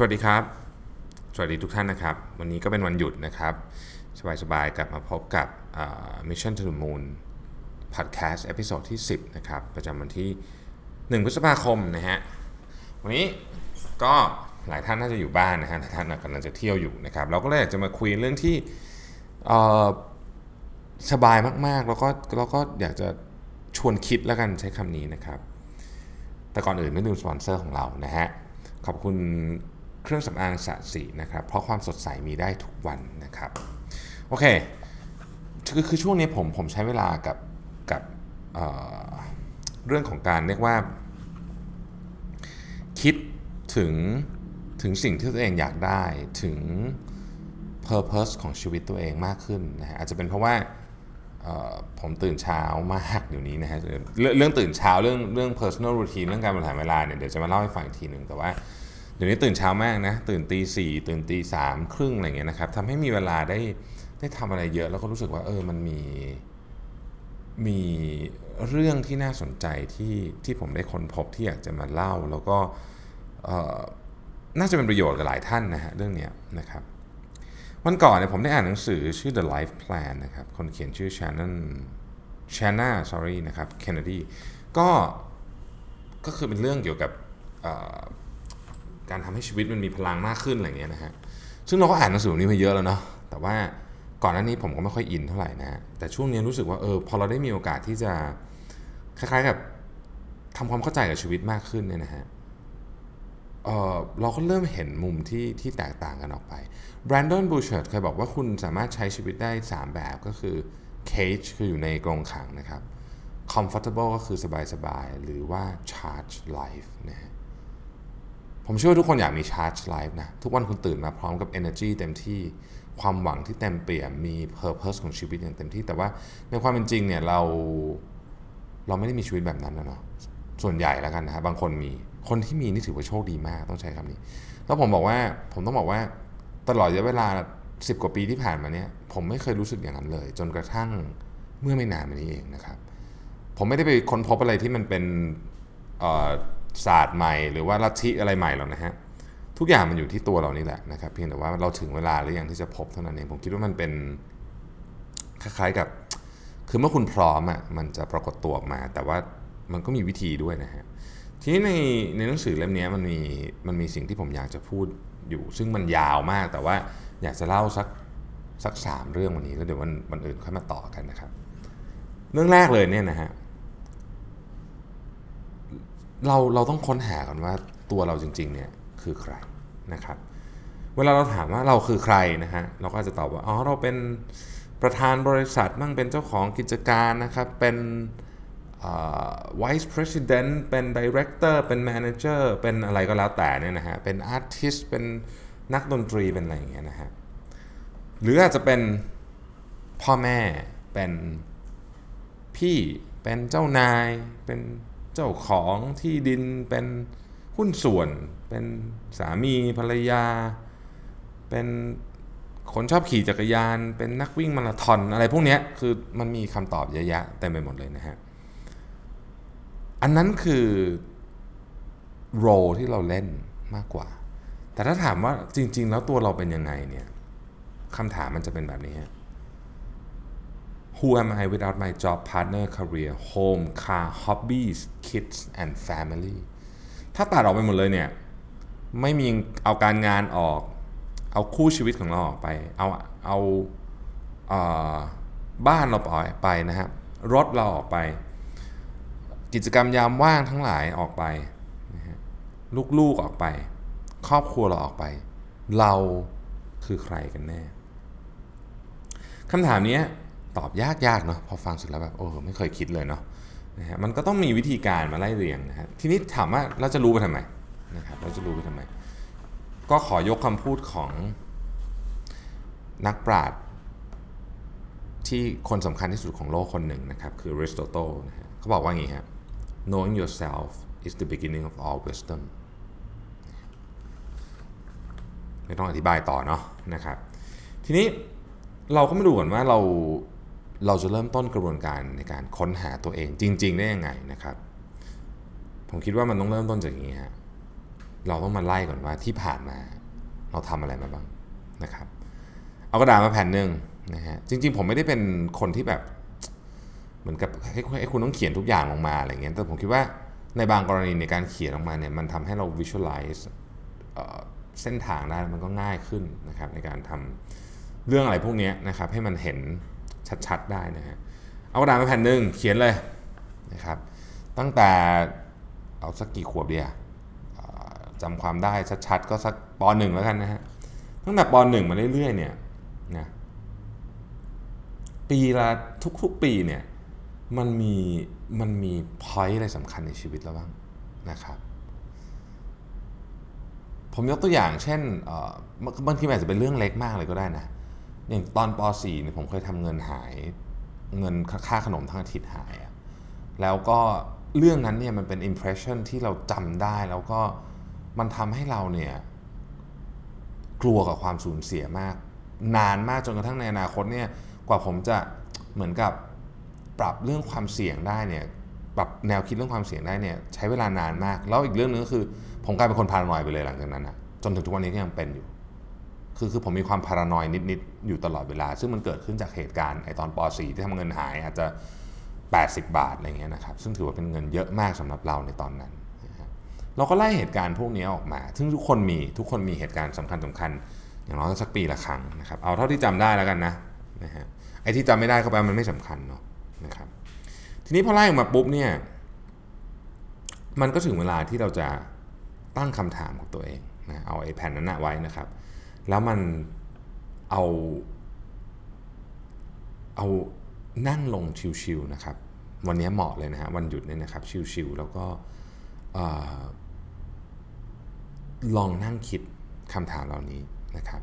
สวัสดีครับ สวัสดีทุกท่านนะครับ วันนี้ก็เป็นวันหยุดนะครับ สบายๆกลับมาพบกับ Mission to the Moon Podcast episode ที่ 10 นะครับ ประจำวันที่ 1 พฤษภาคมนะฮะ วันนี้ก็หลายท่านน่าจะอยู่บ้านนะฮะหลายท่านกำลังจะเที่ยวอยู่นะครับ เราก็เลยอยากจะมาคุยเรื่องที่สบายมากๆ แล้วก็แล้วก็อยากจะชวนคิดแล้วกันใช้คำนี้นะครับ แต่ก่อนอื่นไม่ลืมสปอนเซอร์ของเรานะฮะขอบคุณ เครื่องสำอางสะสีนะครับ เพราะความสดใสมีได้ทุกวันนะครับ โอเคคือคือช่วงนี้ผมผมใช้เวลากับกับเเรื่องของการเรียกว่า คิดถึงถึงสิ่งที่ตัวเองอยากได้ถึง purpose ของชีวิตตัวเองมากขึ้นนะฮะอาจจะเป็นเพราะว่าผมตื่นเช้ามากเดี๋ยวนี้นะฮะเรื่องเรื่องตื่นเช้าเรื่องเรื่อง personal routine เรื่องการบริหารเวลาเนี่ยเดี๋ยวจะมาเล่าให้ฟังอีกทีหนึ่งแต่ว่า เดี๋ยวนี้ตื่นเช้ามากนะ ตื่นตีสี่ตื่นตีสามครึ่งอะไรเงี้ยนะครับทำให้มีเวลาได้ได้ทำอะไรเยอะแล้วก็รู้สึกว่าเออมันมีมีเรื่องที่น่าสนใจที่ที่ผมได้ค้นพบที่อยากจะมาเล่า แล้วก็น่าจะเป็นประโยชน์กับหลายท่านนะฮะเรื่องเนี้ยนะครับวันก่อนเนี่ยผมได้อ่านหนังสือชื่อ The Life Plan นะครับคนเขียนชื่อ Shannon Shanna sorry นะครับ Kennedy ก็ก็คือเป็นเรื่องเกี่ยวกับ การทำให้ชีวิตมันมีพลังมากขึ้นอะไรเงี้ยนะฮะซึ่งเราก็อ่านหนังสือนี้มาเยอะแล้วเนาะแต่ว่าก่อนหน้านี้ผมก็ไม่ค่อยอินเท่าไหร่นะฮะแต่ช่วงนี้รู้สึกว่าเออพอเราได้มีโอกาสที่จะคล้ายๆกับทำความเข้าใจกับชีวิตมากขึ้นเนี่ยนะฮะเออเราก็เริ่มเห็นมุมที่ที่แตกต่างกันออกไปแบรนดอนบูเชอร์เคยบอกว่าคุณสามารถใช้ชีวิตได้ 3 แบบก็คือ cage คืออยู่ในกรงขังนะครับ comfortable ก็คือสบายๆ หรือว่า charge life นะฮะ ผมเชื่อว่าทุกคนอยากมี charge life นะ ทุกวันคุณตื่นมาพร้อมกับ energy เต็มที่ความหวังที่เต็มเปี่ยมมี purpose ของชีวิตอย่างเต็มที่ แต่ว่าในความเป็นจริงเนี่ยเราเราไม่ได้มีชีวิตแบบนั้นนะเนาะส่วนใหญ่แล้วกันนะฮะบางคนมีคนที่มีนี่ถือว่าโชคดีมากต้องใช้คำนี้ แล้วผมบอกว่าผมต้องบอกว่าตลอดระยะเวลา 10 กว่าปีที่ผ่านมาเนี่ยผมไม่เคยรู้สึกอย่างนั้นเลย จนกระทั่งเมื่อไม่นานมานี้เองนะครับ ผมไม่ได้ไปค้นพบอะไรที่มันเป็นเอ่อ ศาสตร์ใหม่ หรือว่าลัทธิอะไรใหม่หรอกนะฮะทุกอย่างมันอยู่ที่ตัวเรานี่แหละนะครับเพียงแต่ว่าเราถึงเวลาหรือยังที่จะพบเท่านั้นเองผมคิดว่ามันเป็นคล้ายๆกับ คือเมื่อคุณพร้อมอะมันจะปรากฏตัวออกมา แต่ว่ามันก็มีวิธีด้วยนะฮะทีนี้ในในหนังสือเล่มนี้มันมีมันมีสิ่งที่ผมอยากจะพูดอยู่ ซึ่งมันยาวมากแต่ว่าอยากจะเล่าสักสักสามเรื่องวันนี้แล้วเดี๋ยววันวันอื่นค่อยมาต่อกันนะครับ เรื่องแรกเลยเนี่ยนะฮะ เราเราต้องค้นหากันว่าตัวเราจริงๆเนี่ยคือใครนะครับ เวลาเราถามว่าเราคือใครนะฮะเราก็จะตอบว่าอ๋อเราเป็นประธานบริษัทมั่งเป็นเจ้าของกิจการนะครับเป็น vice president เป็น director เป็น manager เป็นอะไรก็แล้วแต่เนี่ยนะฮะ เป็น artist เป็นนักดนตรี เป็นอะไรอย่างเงี้ยนะฮะ หรืออาจจะเป็นพ่อแม่ เป็นพี่ เป็นเจ้านาย เป็น เจ้าของที่ดินเป็นหุ้นส่วน เป็นสามีภรรยา เป็นคนชอบขี่จักรยาน เป็นนักวิ่งมาราธอนอะไรพวกนี้คือมันมีคำตอบเยอะแยะเต็มไปหมดเลยนะฮะอันนั้นคือโรที่เราเล่นมากกว่า แต่ถ้าถามว่าจริง ๆ แล้วตัวเราเป็นยังไงเนี่ยคำถามมันจะเป็นแบบนี้ฮะ Who am I without my job partner career home car hobbies kids and family ถ้าตัดออกไปหมดเลยเนี่ย ไม่มีเอาการงานออก เอาคู่ชีวิตของเราออกไป เอาเอาเอ่อบ้านเราออกไปนะฮะรถเราออกไป กิจกรรมยามว่างทั้งหลายออกไปนะฮะลูกๆออกไป ครอบครัวเราออกไป เราคือใครกันแน่คำถามนี้ ตอบยากๆเนาะพอฟังเสร็จแล้วแบบโอ้ไม่เคยคิดเลยเนาะนะฮะมันก็ต้องมีวิธีการมาไล่เรียงนะฮะทีนี้ถามว่าเราจะรู้ไปทำไมนะครับเราจะรู้ไปทำไม ก็ขอยกคำพูดของนักปราชญ์ที่คนสำคัญที่สุดของโลกคนหนึ่งนะครับ คือ Aristotle นะฮะเขาบอกว่าอย่างนี้ฮะ knowing yourself is the beginning of all wisdom ไม่ต้องอธิบายต่อเนาะนะครับ ทีนี้เราก็มาดูก่อนว่าเรา เราจะเริ่มต้นกระบวนการในการค้นหาตัวเองจริง ๆ ได้ยังไงนะครับ ผมคิดว่ามันต้องเริ่มต้นจากอย่างนี้ฮะเราต้องมาไล่ก่อนว่าที่ผ่านมาเราทำอะไรมาบ้างนะครับ เอากระดาษมาแผ่นหนึ่งนะฮะจริง ๆ ผมไม่ได้เป็นคนที่แบบเหมือนกับให้คุณต้องเขียนทุกอย่างลงมาอะไรเงี้ยแต่ผมคิดว่าในบางกรณีในการเขียนออกมาเนี่ยมันทำให้เรา visualize เส้นทางได้มันก็ง่ายขึ้นนะครับในการทำเรื่องอะไรพวกนี้นะครับให้มันเห็น ชัดๆได้นะฮะเอากระดาษมาแผ่นหนึ่งเขียนเลยนะครับตั้งแต่เอาสักกี่ขวบเดียจำความได้ชัดๆก็สักปหนึ่งแล้วกันนะฮะตั้งแต่ปหนึ่งมาเรื่อยๆเนี่ยนะปีละทุกๆปีเนี่ยมันมีมันมีพอยต์อะไรสำคัญในชีวิตแล้วบ้างนะครับผมยกตัวอย่างเช่นบางทีอาจจะเป็นเรื่องเล็กมากเลยก็ได้นะ อย่างตอนป .4 เนี่ยผมเคยทำเงินหาย เงินค่าขนมทั้งอาทิตย์หายแล้วก็เรื่องนั้นเนี่ยมันเป็น impression ที่เราจำได้แล้วก็มันทำให้เราเนี่ยกลัวกับความสูญเสียมาก นานมากจนกระทั่งในอนาคตเนี่ยกว่าผมจะเหมือนกับปรับเรื่องความเสี่ยงได้เนี่ยปรับแนวคิดเรื่องความเสี่ยงได้เนี่ยใช้เวลานานมาก แล้วอีกเรื่องนึงก็คือ ผมกลายเป็นคนพารานอยไปเลยหลังจากนั้นนะจนถึงทุกวันนี้ก็ยังเป็นอยู่ คือคือผมมีความพารานอยนิดๆอยู่ตลอดเวลา ซึ่งมันเกิดขึ้นจากเหตุการณ์ไอตอนป .4 ที่ทำเงินหายอาจจะ 80 บาทอะไรเงี้ยนะครับซึ่งถือว่าเป็นเงินเยอะมากสำหรับเราในตอนนั้น เราก็ไล่เหตุการณ์พวกนี้ออกมา ซึ่งทุกคนมีทุกคนมีเหตุการณ์สำคัญสำคัญ อย่างน้อยสักปีละครั้งนะครับเอาเท่าที่จำได้แล้วกันนะนะฮะไอ้ที่จำไม่ได้ก็แปลมันไม่สำคัญเนาะนะครับทีนี้พอไล่ออกมาปุ๊บเนี่ยมันก็ถึงเวลาที่เราจะตั้งคำถามกับตัวเองนะเอาไอ้แผ่นนั้นไว้นะครับ แล้วมันเอาเอานั่งลงชิวๆนะครับ วันนี้เหมาะเลยนะฮะวันหยุดเนี่ยนะครับชิวๆแล้วก็ลองนั่งคิดคำถามเหล่านี้นะครับ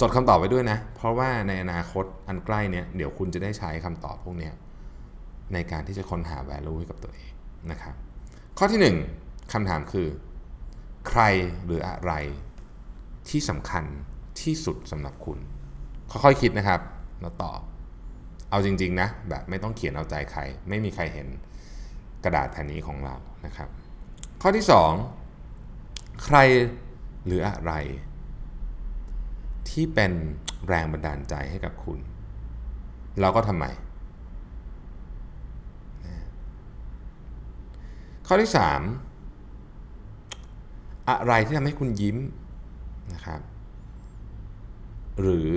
จดคำตอบไว้ด้วยนะ เพราะว่าในอนาคตอันใกล้เนี่ยเดี๋ยวคุณจะได้ใช้คำตอบพวกนี้ในการที่จะค้นหา value ให้กับตัวเองนะครับ ข้อที่ 1คำถามคือ ใครหรืออะไรที่สำคัญ ที่สุดสำหรับคุณ ค่อยๆคิดนะครับ แล้วตอบ เอาจริง ๆ นะ แบบไม่ต้องเขียนเอาใจใคร ไม่มีใครเห็นกระดาษแผ่นนี้ของเรานะครับ ข้อที่ 2 ใครหรืออะไร ที่เป็นแรงบันดาลใจให้กับคุณ เราก็ทำไม ข้อที่ 3 อะไรที่ทำให้คุณยิ้มนะครับ หรือ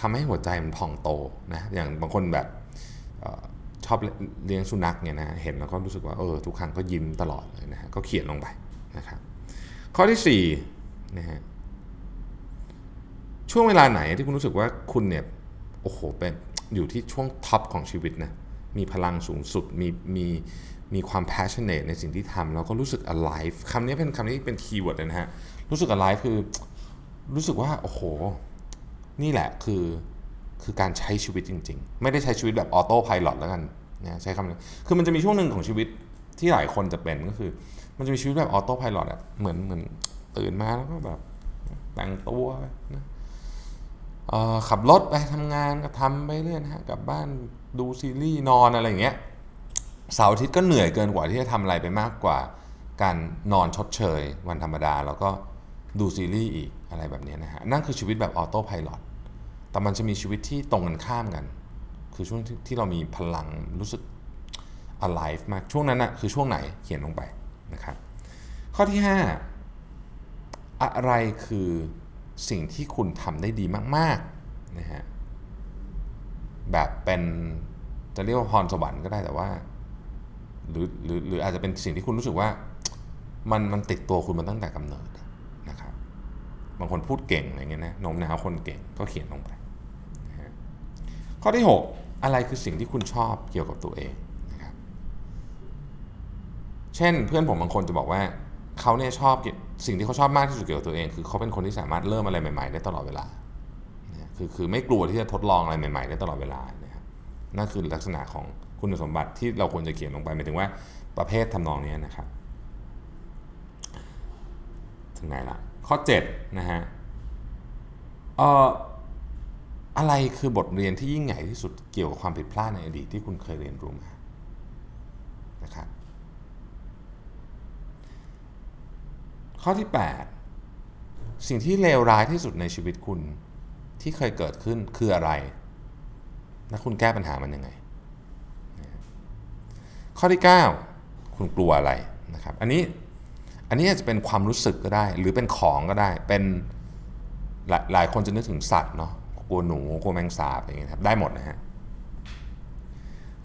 ทำให้หัวใจมันพองโตนะอย่างบางคนแบบชอบเลี้ยงสุนัขเนี่ยนะเห็นแล้วก็รู้สึกว่าเออทุกครั้งก็ยิ้มตลอดเลยนะฮะก็เขียนลงไปนะครับข้อที่4นะฮะช่วงเวลาไหนที่คุณรู้สึกว่าคุณเนี่ยโอ้โหเป็นอยู่ที่ช่วง top ของชีวิตนะมีพลังสูงสุดมีมีมีความ passionate ในสิ่งที่ทำแล้วก็รู้สึก alive คำนี้เป็นคำนี้เป็น keyword เลยนะฮะรู้สึก alive คือ รู้สึกว่าโอ้โห นี่แหละคือคือการใช้ชีวิตจริง ๆ ไม่ได้ใช้ชีวิตแบบ autopilot แล้วกันนะใช้คำนี้คือมันจะมีช่วงหนึ่งของชีวิตที่หลายคนจะเป็นก็คือ มันจะมีชีวิตแบบ autopilot อะเหมือนเหมือนตื่นมาแล้วก็แบบแต่งตัวนะขับรถไปทำงานก็ทำไปเรื่อยนะฮะกลับบ้านดูซีรีส์นอนอะไรอย่างเงี้ยเสาร์อาทิตย์ก็เหนื่อยเกินกว่าที่จะทำอะไรไปมากกว่า การนอนชดเชย วันธรรมดาแล้วก็ ดูซีรีส์อีกอะไรแบบนี้นะฮะนั่นคือชีวิตแบบออโต้พายロแต่มันจะมีชีวิตที่ตรงกันข้ามกัน คือช่วงที่เรามีพลังรู้สึก alive มากช่วงนั้นนะคือช่วงไหนเขียนลงไปนะครับข้อที่ 5 อะไรคือสิ่งที่คุณทำได้ดีมากๆนะฮะแบบเป็นจะเรียกว่าพรสวรรค์ก็ได้แต่ว่าหรือหรือหรืออาจจะเป็นสิ่งที่คุณรู้สึกว่ามันมันติดตัวคุณมาตั้งแต่กำเนิด บางคนพูดเก่งอะไรเงี้ยนะโน้มน้าวคนเก่งก็เขียนลงไปข้อที่ 6 อะไรคือสิ่งที่คุณชอบเกี่ยวกับตัวเองนะครับเช่นเพื่อนผมบางคนจะบอกว่าเขาเนี่ยชอบสิ่งที่เขาชอบมากที่สุดเกี่ยวกับตัวเอง คือเขาเป็นคนที่สามารถเริ่มอะไรใหม่ๆ ได้ตลอดเวลาคือคือไม่กลัวที่จะทดลองอะไรใหม่ๆ ได้ตลอดเวลานะครับนั่นคือลักษณะของคุณสมบัติที่เราควรจะเขียนลงไปหมายถึงว่าประเภททำนองนี้นะครับ ถึงไหนละ ข้อ7นะฮะเอ่ออะไรคือบทเรียนที่ยิ่งใหญ่ที่สุดเกี่ยวกับความผิดพลาดในอดีตที่คุณเคยเรียนรู้มานะครับข้อที่ 8 สิ่งที่เลวร้ายที่สุดในชีวิตคุณที่เคยเกิดขึ้นคืออะไร และคุณแก้ปัญหามันยังไง ข้อที่ 9 คุณกลัวอะไรนะครับ อันนี้ อันนี้อาจจะเป็นความรู้สึกก็ได้ หรือเป็นของก็ได้ เป็นหลายหลายคนจะนึกถึงสัตว์เนาะกลัวหนูกลัวแมงสาบอย่างเงี้ยครับได้หมดนะฮะ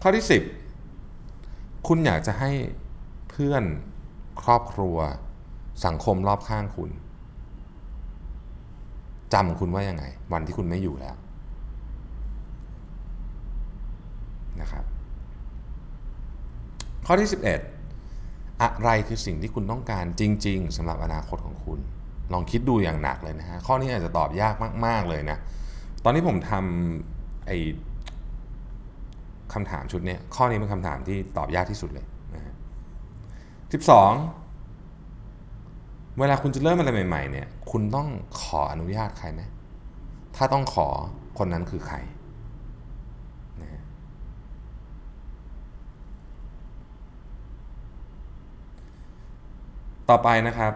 ข้อที่ 10 คุณอยากจะให้เพื่อนครอบครัวสังคมรอบข้างคุณจำคุณว่ายังไง วันที่คุณไม่อยู่แล้วนะครับ ข้อที่ 11 อะไรคือสิ่งที่คุณต้องการจริง ๆสำหรับอนาคตของคุณ ลองคิดดูอย่างหนักเลยนะฮะข้อนี้อาจจะตอบยากมาก ๆเลยนะตอนนี้ผมทำไอ้คำถามชุดนี้ข้อนี้เป็นคำถามที่ตอบยากที่สุดเลยนะฮะสิบสองเวลาคุณจะเริ่มอะไรใหม่ ๆ เนี่ย คุณต้องขออนุญาตใครไหมถ้าต้องขอคนนั้นคือใครนะฮะ ต่อไปนะครับ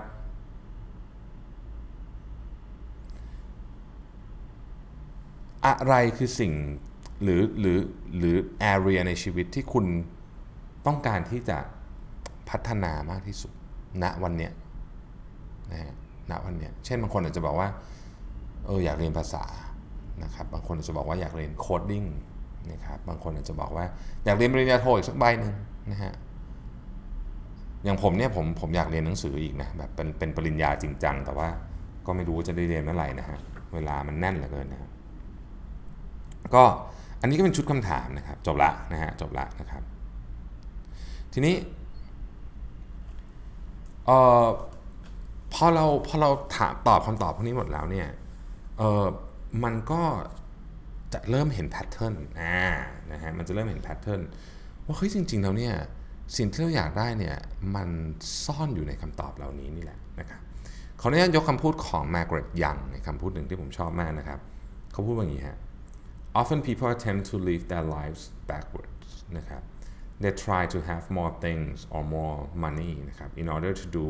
อะไรคือสิ่งหรือหรือหรือ area ในชีวิตที่คุณต้องการที่จะพัฒนามากที่สุดณวันเนี้ยนะฮะณวันเนี้ยเช่นบางคนอาจจะบอกว่าเอออยากเรียนภาษานะครับบางคนอาจจะบอกว่าอยากเรียน coding นะครับบางคนอาจจะบอกว่าอยากเรียนปริญญาโทอีกสักใบหนึ่งนะฮะ อย่างผมเนี่ยผมผมอยากเรียนหนังสืออีกนะแบบเป็นเป็นปริญญาจริงจังแต่ว่าก็ไม่รู้จะได้เรียนเมื่อไหร่นะฮะเวลามันแน่นเหลือเกินนะครับก็อันนี้ก็เป็นชุดคำถามนะครับ จบละนะฮะจบละนะครับ ทีนี้เอ่อพอเราพอเราถามตอบคำตอบพวกนี้หมดแล้วเนี่ยเออมันก็จะเริ่มเห็น pattern อ่านะฮะมันจะเริ่มเห็น pattern ว่าเฮ้ยจริงๆแล้วเนี่ย สิ่งที่เราอยากได้เนี่ยมันซ่อนอยู่ในคำตอบเหล่านี้นี่แหละนะครับขออนุญาตยกคำพูดของมาร์กเร็ตยังในคำพูดหนึ่งที่ผมชอบมากนะครับ เขาพูดว่าอย่างนี้ฮะ often people tend to live their lives backwards นะครับ they try to have more things or more money นะครับ in order to do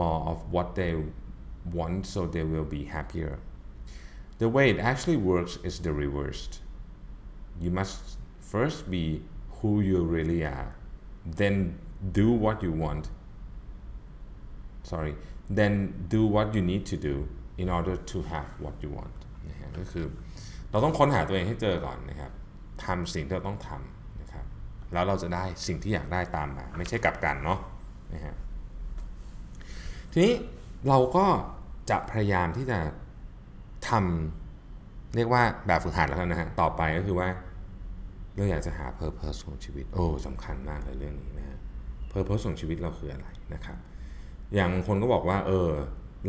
more of what they want so they will be happier the way it actually works is the reversed you must first be who you really are then do what you want sorry then do what you need to do in order to have what you want นะฮะก็คือเราต้องค้นหาตัวเองให้เจอก่อนนะครับทำสิ่งที่เราต้องทำนะครับแล้วเราจะได้สิ่งที่อยากได้ตามมา ไม่ใช่กลับกันเนาะนะฮะทีนี้เราก็จะพยายามที่จะทำเรียกว่าแบบฝึกหัดแล้วนะฮะต่อไปก็คือว่า เราอยากจะหา purpose ของชีวิต โอ้สำคัญมากเลยเรื่องนี้นะฮะ purpose ของชีวิตเราคืออะไรนะครับ อย่างบางคนก็บอกว่า เออ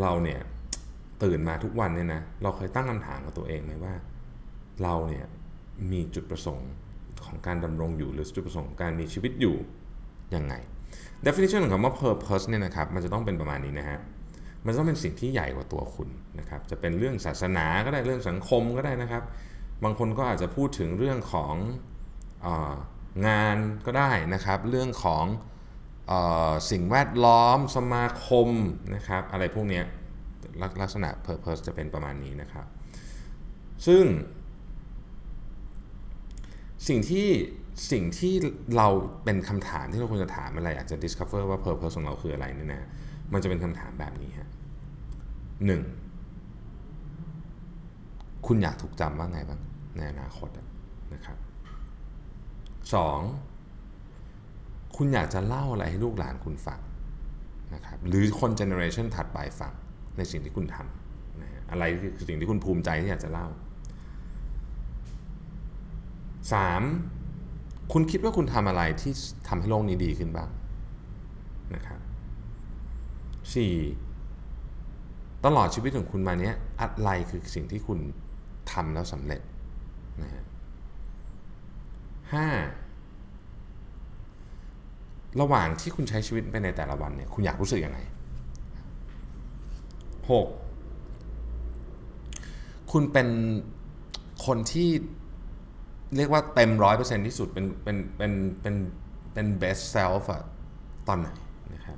เราเนี่ยตื่นมาทุกวันเนี่ยนะ เราเคยตั้งคำถามกับตัวเองไหมว่า เราเนี่ยมีจุดประสงค์ของการดำรงอยู่หรือจุดประสงค์ของการมีชีวิตอยู่ยังไง definition ของคำว่า purpose เนี่ยนะครับมันจะต้องเป็นประมาณนี้นะฮะมันต้องเป็นสิ่งที่ใหญ่กว่าตัวคุณนะครับ จะเป็นเรื่องศาสนาก็ได้เรื่องสังคมก็ได้นะครับ บางคนก็อาจจะพูดถึงเรื่องของ งานก็ได้นะครับ เรื่องของออสิ่งแวดล้อมสมาคมนะครับ อะไรพวกนี้ลักษณะ purpose จะเป็นประมาณนี้นะครับ ซึ่ง สิ่งที่สิ่งที่เราเป็นคำถามที่เราควรจะถามอะไรอยาจจะ discover ว่า purpose ของเราคืออะไรเนี่ยนะมันจะเป็นคำถามแบบนี้ฮะหนึ่งคุณอยากถูกจำว่าไงบ้างในอนาคตนะครับ สองคุณอยากจะเล่าอะไรให้ลูกหลานคุณฟังนะครับหรือคนเจเนอเรชันถัดไปฟังในสิ่งที่คุณทำนะอะไรคือสิ่งที่คุณภูมิใจที่อยากจะเล่า 3. คุณคิดว่าคุณทำอะไรที่ทำให้โลกนี้ดีขึ้นบ้างนะครับ 4. ตลอดชีวิตของคุณมาเนี้ยอะไรคือสิ่งที่คุณทำแล้วสำเร็จนะฮะ 5. ระหว่างที่คุณใช้ชีวิตไปในแต่ละวันเนี่ยคุณอยากรู้สึกยังไง 6. คุณเป็นคนที่เรียกว่าเต็มร้อยเปอร์เซ็นที่สุดเป็นเป็นเป็นเป็นเป็น best self อะตอนไหนนะครับ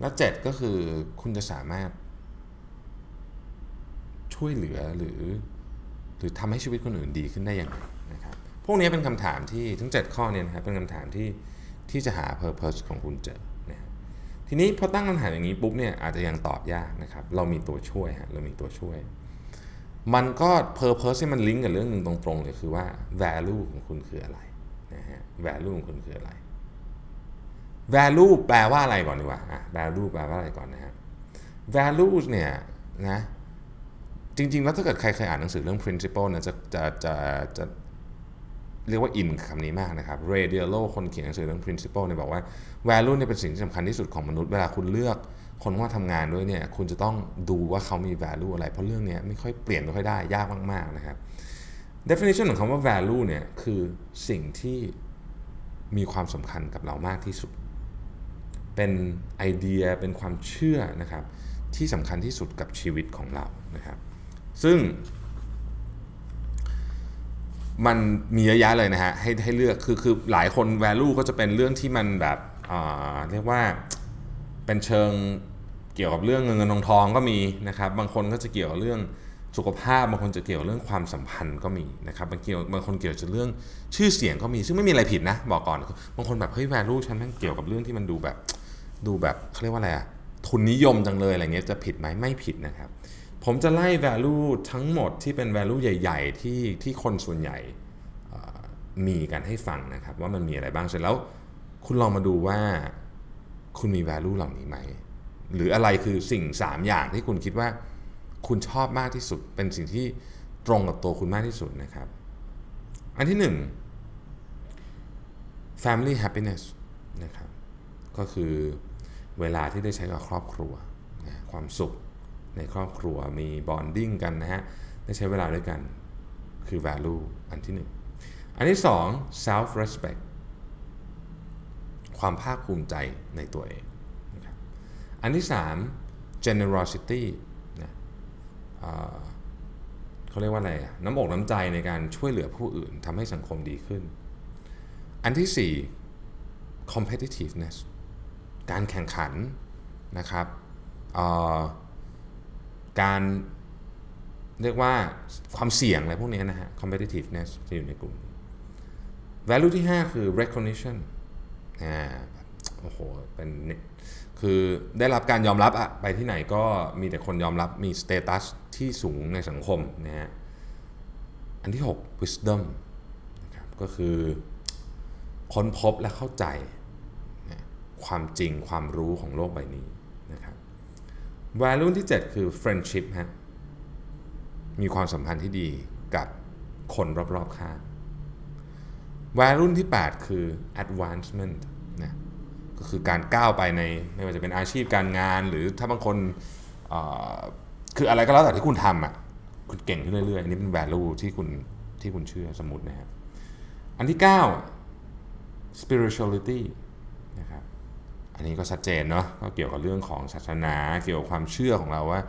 แล้ว7ก็คือคุณจะสามารถ ช่วยเหลือหรือ หรือทำให้ชีวิตคนอื่นดีขึ้นได้อย่างไร พวกนี้เป็นคำถามที่ทั้ง 7 ข้อเนี่ยนะครับเป็นคำถามที่ที่จะหา purpose ของคุณเจอนะทีนี้พอตั้งคำถามอย่างนี้ปุ๊บเนี่ยอาจจะยังตอบยากนะครับเรามีตัวช่วยฮะเรามีตัวช่วย มันก็ purpose ที่มันลิงก์กับเรื่องหนึ่งตรงๆเลยคือว่า value ของคุณคืออะไรนะฮะ value ของคุณคืออะไร value แปลว่าอะไรก่อนดีกว่าอะ value แปลว่าอะไรก่อนนะฮะ value เนี่ยนะจริงๆ แล้วถ้าเกิดใครเคยอ่านหนังสือเรื่อง principle นะจะจะจะจะ เรียกว่าอินคำนี้มากนะครับ Ray Dalio คนเขียนหนังสือเรื่อง principle เนี่ยบอกว่า value เนี่ยเป็นสิ่งที่สำคัญที่สุดของมนุษย์เวลาคุณเลือกคนว่าทำงานด้วยเนี่ยคุณจะต้องดูว่าเขามี value อะไร เพราะเรื่องนี้ไม่ค่อยเปลี่ยนไม่ค่อยได้ยากมากๆนะครับ definition ของคำว่า value เนี่ยคือสิ่งที่มีความสำคัญกับเรามากที่สุด เป็นไอเดียเป็นความเชื่อนะครับที่สำคัญที่สุดกับชีวิตของเรานะครับ ซึ่ง มันมีเยอะแยะเลยนะฮะให้ให้เลือกคือคือหลายคน value ก็จะเป็นเรื่องที่มันแบบเรียกว่าเป็นเชิงเกี่ยวกับเรื่องเงินเงินทองทองก็มีนะครับ บางคนก็จะเกี่ยวกับเรื่องสุขภาพบางคนจะเกี่ยวกับเรื่องความสัมพันธ์ก็มีนะครับบางเกี่ยวบางคนเกี่ยวกับเรื่องชื่อเสียงก็มี ซึ่งไม่มีอะไรผิดนะ บอกก่อนบางคนแบบเฮ้ย value ฉันม่งเกี่ยวกับเรื่องที่มันดูแบบดูแบบเขาเรียกว่าอะไรอะทุนนิยมจังเลยอะไรเงี้ยจะผิดไหมไม่ผิดนะครับ ผมจะไล่ value ทั้งหมดที่เป็น value ใหญ่ ๆ ที่ที่คนส่วนใหญ่มีกันให้ฟังนะครับ ว่ามันมีอะไรบ้างเสร็จแล้วคุณลองมาดูว่าคุณมี value เหล่านี้ไหม หรืออะไรคือสิ่ง 3 อย่างที่คุณคิดว่าคุณชอบมากที่สุด เป็นสิ่งที่ตรงกับตัวคุณมากที่สุดนะครับ อันที่ 1 family happiness นะครับ ก็คือเวลาที่ได้ใช้กับครอบครัวนะความสุข ในครอบครัวมีบอนดิ้งกันนะฮะได้ใช้เวลาด้วยกันคือ value อันที่ 1 อันที่ 2 self respect ความภาคภูมิใจในตัวเองนะครับอันที่ 3 generosity นะเขาเรียกว่าอะไร น้ำอกน้ำใจในการช่วยเหลือผู้อื่นทำให้สังคมดีขึ้น อันที่ 4 competitiveness การแข่งขันนะครับ การเรียกว่าความเสี่ยงอะไรพวกนี้นะฮะ competitiveness จะอยู่ในกลุ่ม value ที่ 5 คือ recognition อ่าโอ้โหเป็นคือได้รับการยอมรับอะไปที่ไหนก็มีแต่คนยอมรับมีสเตตัสที่สูงในสังคมนะฮะอันที่ 6 wisdom นะครับก็คือค้นพบและเข้าใจความจริงความรู้ของโลกใบนี้ value ที่ 7 คือ friendship ฮะมีความสัมพันธ์ที่ดีกับคนรอบๆข้าง value ที่ 8 คือ advancement นะก็คือการก้าวไปในไม่ว่าจะเป็นอาชีพการงาน หรือถ้าบางคนคืออะไรก็แล้วแต่ที่คุณทำอะคุณเก่งขึ้นเรื่อยๆอันนี้เป็น value ที่คุณที่คุณเชื่อสมมตินะครับอันที่ 9 spirituality นะครับ นนี้ก็ชัดเจนเนาะก็เกี่ยวกับเรื่องของศาสนา เกี่ยวกับความเชื่อของเราว่า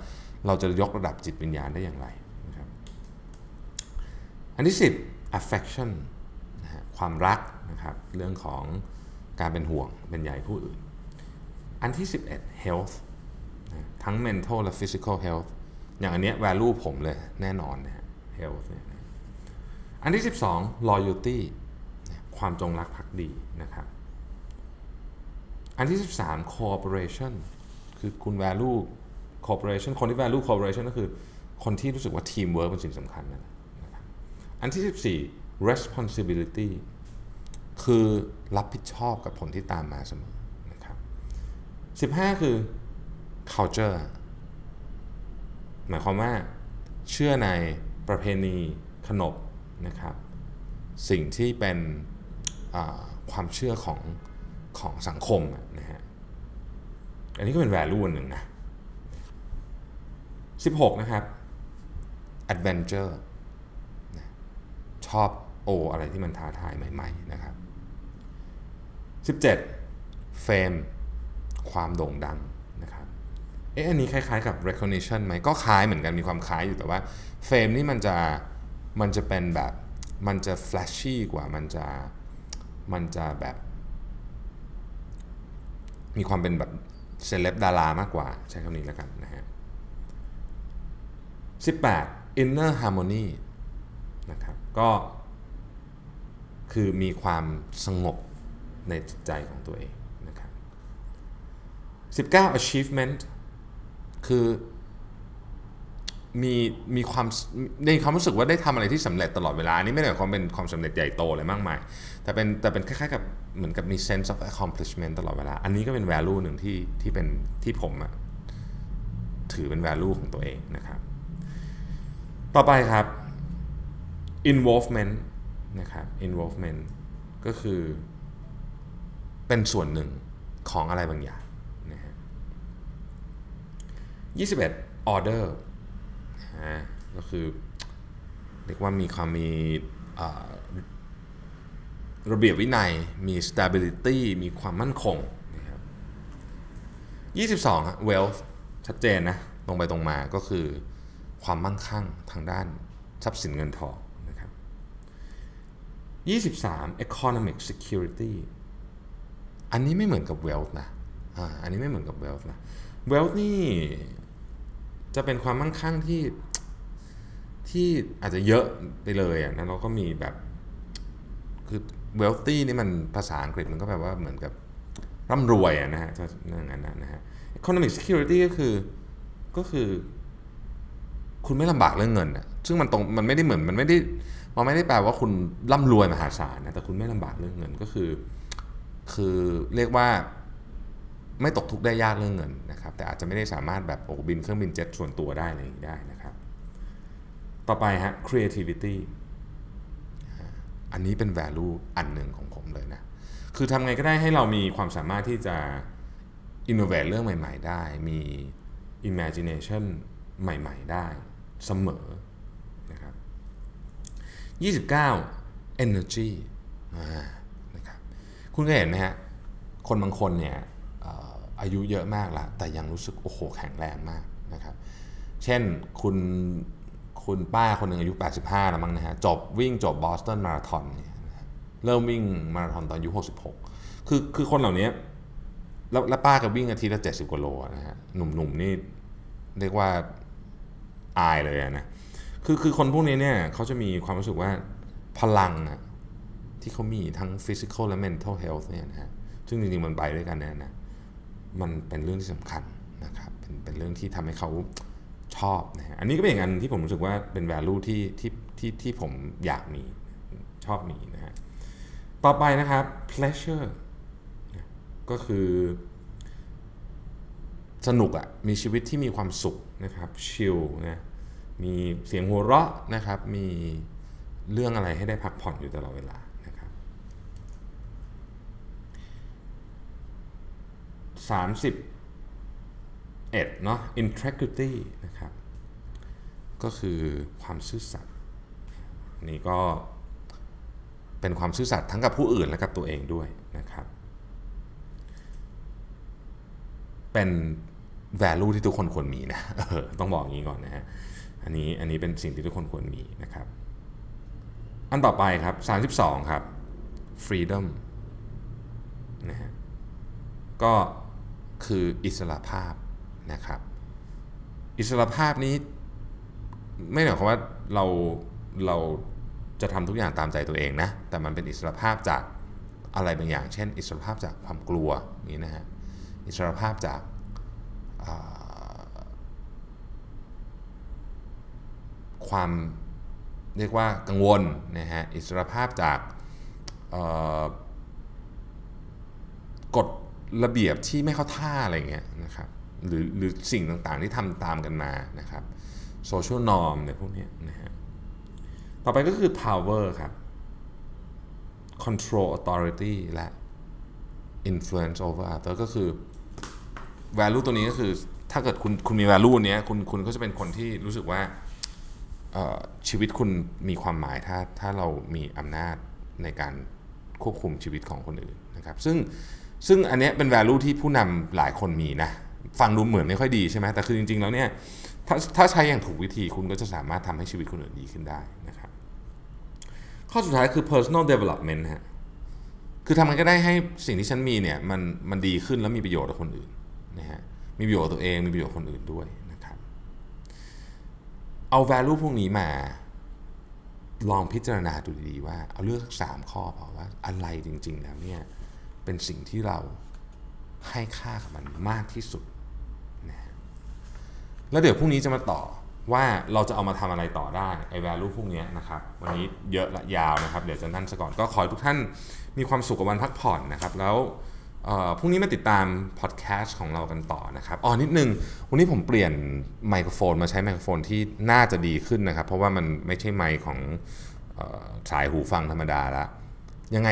เราจะยกระดับจิตวิญญาณได้อย่างไรนะครับอันที่ 10 affection นะฮะความรักนะครับเรื่องของการเป็นห่วงเป็นใยผู้อื่น อันที่ 11 health ทั้ง mental และ physical health อย่างอันเนี้ย value ผมเลยแน่นอนนะฮะ health เนี่ยอันที่ 12 loyalty ความจงรักภักดีนะครับ อันที่ 13 cooperation คือคุณ value cooperation คนที่ value cooperation ก็คือคนที่รู้สึกว่า teamwork เป็นสิ่งสำคัญนะครับอันที่ 14 responsibility คือรับผิดชอบกับผลที่ตามมาเสมอนะครับ15 คือ culture หมายความว่าเชื่อในประเพณีขนบนะครับ สิ่งที่เป็นความเชื่อของ ของสังคมนะฮะอันนี้ก็เป็น value หนึ่งนะ16 นะครับ adventure ชอบโออะไรที่มันท้าทายใหม่ ๆ นะครับ 17 fame ความโด่งดังนะครับ เอ๊ะอันนี้คล้ายๆกับ recognition ไหมก็คล้ายเหมือนกันมีความคล้ายอยู่แต่ว่า fame นี่มันจะมันจะเป็นแบบมันจะ flashy กว่ามันจะมันจะแบบ มีความเป็นแบบเซเลบดารามากกว่าใช้คำนี้แล้วกันนะฮะ18 inner harmony นะครับก็คือมีความสงบในจิตใจของตัวเองนะครับ19 achievement คือมีมีความในความรู้สึกว่าได้ทำอะไรที่สำเร็จตลอดเวลา อันนี้ไม่ได้หมายความเป็นความสำเร็จใหญ่โตอะไรมากมาย แต่เป็นแต่เป็นคล้ายๆกับเหมือนกับมี sense of accomplishment ตลอดเวลา อันนี้ก็เป็น value หนึ่งที่ที่เป็นที่ผมอะถือเป็น value ของตัวเองนะครับ ต่อไปครับ involvement นะครับ involvement ก็คือเป็นส่วนหนึ่งของอะไรบางอย่างนะฮะ21 order นะก็คือเรียกว่ามีความมี ระเบียบวินัยมี stability มีความมั่นคงนะครับ22 wealth ชัดเจนนะตรงไปตรงมาก็คือความมั่งคั่งทางด้านทรัพย์สินเงินทองนะครับ23 economic security อันนี้ไม่เหมือนกับ wealth นะอ่าอันนี้ไม่เหมือนกับ wealth นะ wealth นี่จะเป็นความมั่งคั่งที่ที่อาจจะเยอะไปเลยอะนะเราก็มีแบบคือ wealthy นี่มันภาษาอังกฤษมันก็แบบว่าเหมือนกับร่ำรวยอะนะฮะนั่นนั้นนะฮะ economic security ก็คือก็คือ คุณไม่ลำบากเรื่องเงินอะซึ่งมันตรงมันไม่ได้เหมือนมันไม่ได้มันไม่ได้แปลว่าคุณร่ำรวยมหาศาลนะแต่คุณไม่ลำบากเรื่องเงินก็คือ คือเรียกว่าไม่ตกทุกข์ได้ยากเรื่องเงินนะครับ แต่อาจจะไม่ได้สามารถแบบโอ้บินเครื่องบินเจ็ตส่วนตัวได้อะไรอย่างนี้ได้นะครับ ต่อไปฮะ creativity อันนี้เป็น value อันหนึ่งของผมเลยนะ คือทำไงก็ได้ให้เรามีความสามารถที่จะ innovate เรื่องใหม่ ๆ ได้ มี imagination ใหม่ ๆ ได้เสมอนะครับ29 energy นะครับคุณเคยเห็นไหมฮะ คนบางคนเนี่ยอายุเยอะมากละแต่ยังรู้สึกโอ้โหแข็งแรงมากนะครับ เช่นคุณ คุณป้าคนหนึ่งอายุ 85 แล้วมั้งนะฮะ จบวิ่งจบบอสตันมาราธอนเนี่ยเริ่มวิ่งมาราธอนตอนอายุ 66 คือคือคนเหล่านี้แล้วแล้วป้าก็วิ่งอาทิตย์ละ 70 กว่าโลนะฮะ หนุ่มๆนี่เรียกว่าอายเลยนะคือคือคนพวกนี้เนี่ยเขาจะมีความรู้สึกว่าพลังอะที่เขามีทั้ง physical และ mental health เนี่ยนะฮะ ซึ่งจริงๆ มันไปด้วยกันนะนะ มันเป็นเรื่องที่สำคัญนะครับ เป็นเป็นเรื่องที่ทำให้เขา ชอบนะฮะอันนี้ก็เป็นอย่างอันที่ผมรู้สึกว่าเป็น value ที่ที่ที่ที่ผมอยากมีชอบมีนะฮะต่อไปนะครับ pleasure ก็คือสนุกอะมีชีวิตที่มีความสุขนะครับชิลนะมีเสียงหัวเราะนะครับ มีเรื่องอะไรให้ได้พักผ่อนอยู่ตลอดเวลานะครับ 31เนาะ integrity นะครับ ก็คือความซื่อสัตย์นี่ก็เป็นความซื่อสัตย์ทั้งกับผู้อื่นและกับตัวเองด้วยนะครับ เป็น value ที่ทุกคนควรมีนะต้องบอกอย่างนี้ก่อนนะฮะอันนี้อันนี้เป็นสิ่งที่ทุกคนควรมีนะครับ อันต่อไปครับ 32 ครับ freedom นะฮะก็คืออิสระภาพ นะครับ อิสระภาพนี้ไม่หมายความว่าเราเราจะทำทุกอย่างตามใจตัวเองนะ แต่มันเป็นอิสระภาพจากอะไรบางอย่าง เช่น อิสระภาพจากความกลัวนี้นะฮะ อิสระภาพจากความเรียกว่ากังวลนะฮะ อิสรภาพจากกฎระเบียบที่ไม่เข้าท่าอะไรเงี้ยนะครับ หรือหรือสิ่งต่างๆที่ทำตามกันมานะครับโซเชียลนอร์มเนี่ยพวกนี้นะฮะต่อไปก็คือ power ครับ control authority และ influence over other ก็คือ value ตัวนี้ก็คือถ้าเกิดคุณคุณมี value เนี้ยคุณคุณก็จะเป็นคนที่รู้สึกว่าชีวิตคุณมีความหมายถ้าถ้าเรามีอำนาจในการควบคุมชีวิตของคนอื่นนะครับ ซึ่งซึ่งอันนี้เป็น value ที่ผู้นำหลายคนมีนะ ฟังดูเหมือนไม่ค่อยดีใช่ไหมแต่คือจริง ๆ แล้วเนี่ยถ้าถ้าใช้อย่างถูกวิธีคุณก็จะสามารถทำให้ชีวิตคนอื่นดีขึ้นได้นะครับ ข้อสุดท้ายคือ personal development ฮะคือทำมันก็ได้ให้สิ่งที่ฉันมีเนี่ยมันมันดีขึ้นแล้วมีประโยชน์กับคนอื่นนะฮะมีประโยชน์ตัวเองมีประโยชน์คนอื่นด้วยนะครับ เอา value พวกนี้มาลองพิจารณาดูดีๆว่าเอาเลือกสักสามข้อพอว่าอะไรจริง ๆ แล้วเนี่ยเป็นสิ่งที่เราให้ค่ากับมันมากที่สุด แล้วเดี๋ยวพรุ่งนี้จะมาต่อว่าเราจะเอามาทำอะไรต่อได้ไอ้ value พวกนี้นะครับ วันนี้เยอะละยาวนะครับ เดี๋ยวจะนั่นซะก่อนก็ขอให้ทุกท่านมีความสุขกับวันพักผ่อนนะครับ แล้วเอ่อพรุ่งนี้มาติดตามพอดแคสต์ของเรากันต่อนะครับอ๋อนิดนึง วันนี้ผมเปลี่ยนไมโครโฟนมาใช้ไมโครโฟนที่น่าจะดีขึ้นนะครับ เพราะว่ามันไม่ใช่ไมค์ของสายหูฟังธรรมดาละยังไง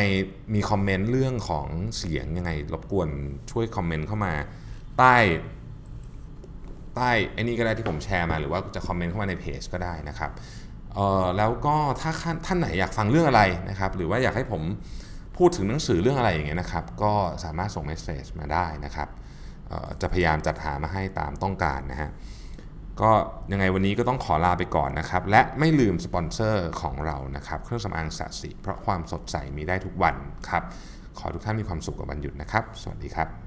มีคอมเมนต์เรื่องของเสียงยังไงรบกวนช่วยคอมเมนต์เข้ามาใต้ ใต้ไอ้นี่ก็ได้ที่ผมแชร์มาหรือว่าจะคอมเมนต์เข้ามาในเพจก็ได้นะครับแล้วก็ถ้าท่านไหนอยากฟังเรื่องอะไรนะครับหรือว่าอยากให้ผมพูดถึงหนังสือเรื่องอะไรอย่างเงี้ยนะครับ ก็สามารถส่งเมสเซจมาได้นะครับจะพยายามจัดหามาให้ตามต้องการนะฮะก็ยังไงวันนี้ก็ต้องขอลาไปก่อนนะครับ และไม่ลืมสปอนเซอร์ของเรานะครับ เครื่องสำอางสัสิเพราะความสดใสมีได้ทุกวันครับ ขอทุกท่านมีความสุขกับวันหยุดนะครับ สวัสดีครับ